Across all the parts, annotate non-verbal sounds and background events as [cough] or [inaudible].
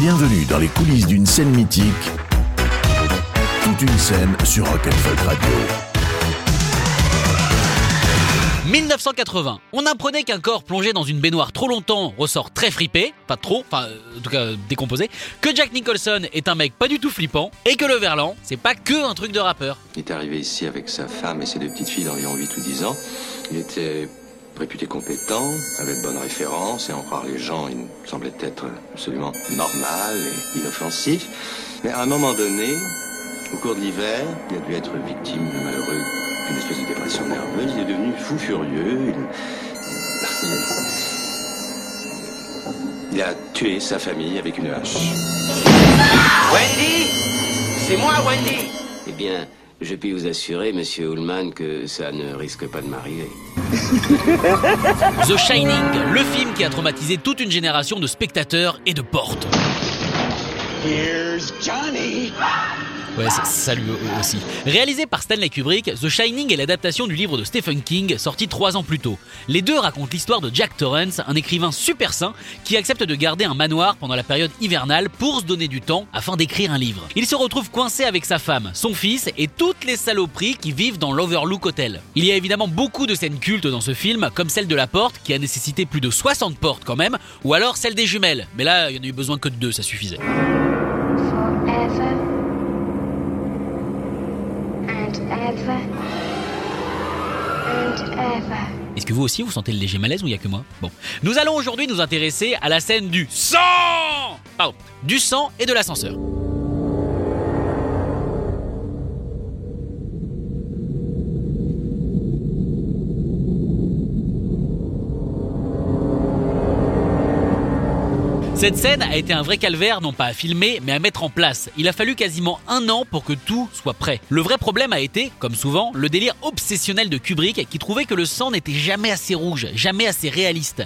Bienvenue dans les coulisses d'une scène mythique. Toute une scène sur Rock'n'Folk Radio. 1980, on apprenait qu'un corps plongé dans une baignoire trop longtemps ressort très fripé, pas trop, enfin euh, en tout cas euh, décomposé, que Jack Nicholson est un mec pas du tout flippant, et que le verlan, c'est pas que un truc de rappeur. Il est arrivé ici avec sa femme et ses deux petites filles d'environ 8 ou 10 ans. Il était réputé compétent, avait de bonnes références, et en croire les gens, il semblait être absolument normal et inoffensif. Mais à un moment donné, au cours de l'hiver, il a dû être victime malheureux d'une espèce de dépression nerveuse. Il est devenu fou furieux. Il, il- il a tué sa famille avec une hache. Wendy C'est moi, Wendy Eh bien, je puis vous assurer, monsieur Ullman, que ça ne risque pas de m'arriver. [laughs] The Shining, le film qui a traumatisé toute une génération de spectateurs et de portes. Here's Johnny. Ouais, ça, ça aussi. Réalisé par Stanley Kubrick, The Shining est l'adaptation du livre de Stephen King, sorti trois ans plus tôt. Les deux racontent l'histoire de Jack Torrance, un écrivain super sain qui accepte de garder un manoir pendant la période hivernale pour se donner du temps afin d'écrire un livre. Il se retrouve coincé avec sa femme, son fils et toutes les saloperies qui vivent dans l'Overlook Hotel. Il y a évidemment beaucoup de scènes cultes dans ce film, comme celle de la porte qui a nécessité plus de 60 portes quand même, ou alors celle des jumelles. Mais là, il y en a eu besoin que de deux, ça suffisait. Est-ce que vous aussi vous sentez le léger malaise ou il y a que moi? Bon. Nous allons aujourd'hui nous intéresser à la scène du sang Pardon, du sang et de l'ascenseur. Cette scène a été un vrai calvaire, non pas à filmer, mais à mettre en place. Il a fallu quasiment un an pour que tout soit prêt. Le vrai problème a été, comme souvent, le délire obsessionnel de Kubrick qui trouvait que le sang n'était jamais assez rouge, jamais assez réaliste.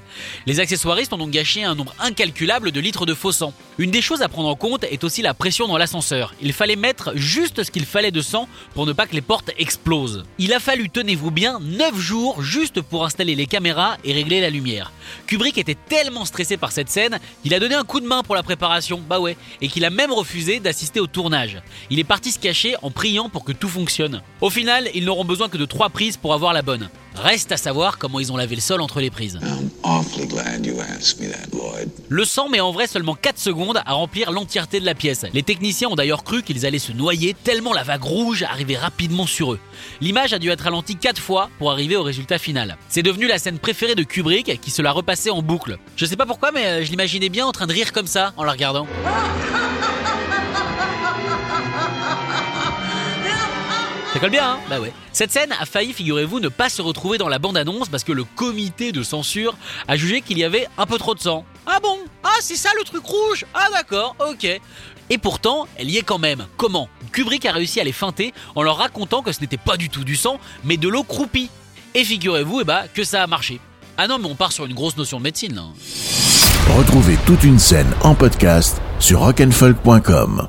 Les accessoiristes ont donc gâché un nombre incalculable de litres de faux sang. Une des choses à prendre en compte est aussi la pression dans l'ascenseur. Il fallait mettre juste ce qu'il fallait de sang pour ne pas que les portes explosent. Il a fallu, tenez-vous bien, 9 jours juste pour installer les caméras et régler la lumière. Kubrick était tellement stressé par cette scène qu'il a donné un coup de main pour la préparation, bah ouais, et qu'il a même refusé d'assister au tournage. Il est parti se cacher en priant pour que tout fonctionne. Au final, ils n'auront besoin que de 3 prises pour avoir la bonne. Reste à savoir comment ils ont lavé le sol entre les prises. I'm awfully glad you asked me that, Lloyd. Le sang met en vrai seulement 4 secondes à remplir l'entièreté de la pièce. Les techniciens ont d'ailleurs cru qu'ils allaient se noyer tellement la vague rouge arrivait rapidement sur eux. L'image a dû être ralentie 4 fois pour arriver au résultat final. C'est devenu la scène préférée de Kubrick qui se la repassait en boucle. Je sais pas pourquoi mais euh, je l'imaginais bien en train de rire comme ça en la regardant. [laughs] Ça colle bien, hein Bah ouais. Cette scène a failli, figurez-vous, ne pas se retrouver dans la bande-annonce parce que le comité de censure a jugé qu'il y avait un peu trop de sang. Ah bon? Ah, c'est ça le truc rouge? Ah d'accord, ok. Et pourtant, elle y est quand même. Comment? Kubrick a réussi à les feinter en leur racontant que ce n'était pas du tout du sang, mais de l'eau croupie. Et figurez-vous, eh bah, que ça a marché. Ah non, mais on part sur une grosse notion de médecine là. Retrouvez toute une scène en podcast sur rock'n'folk.com.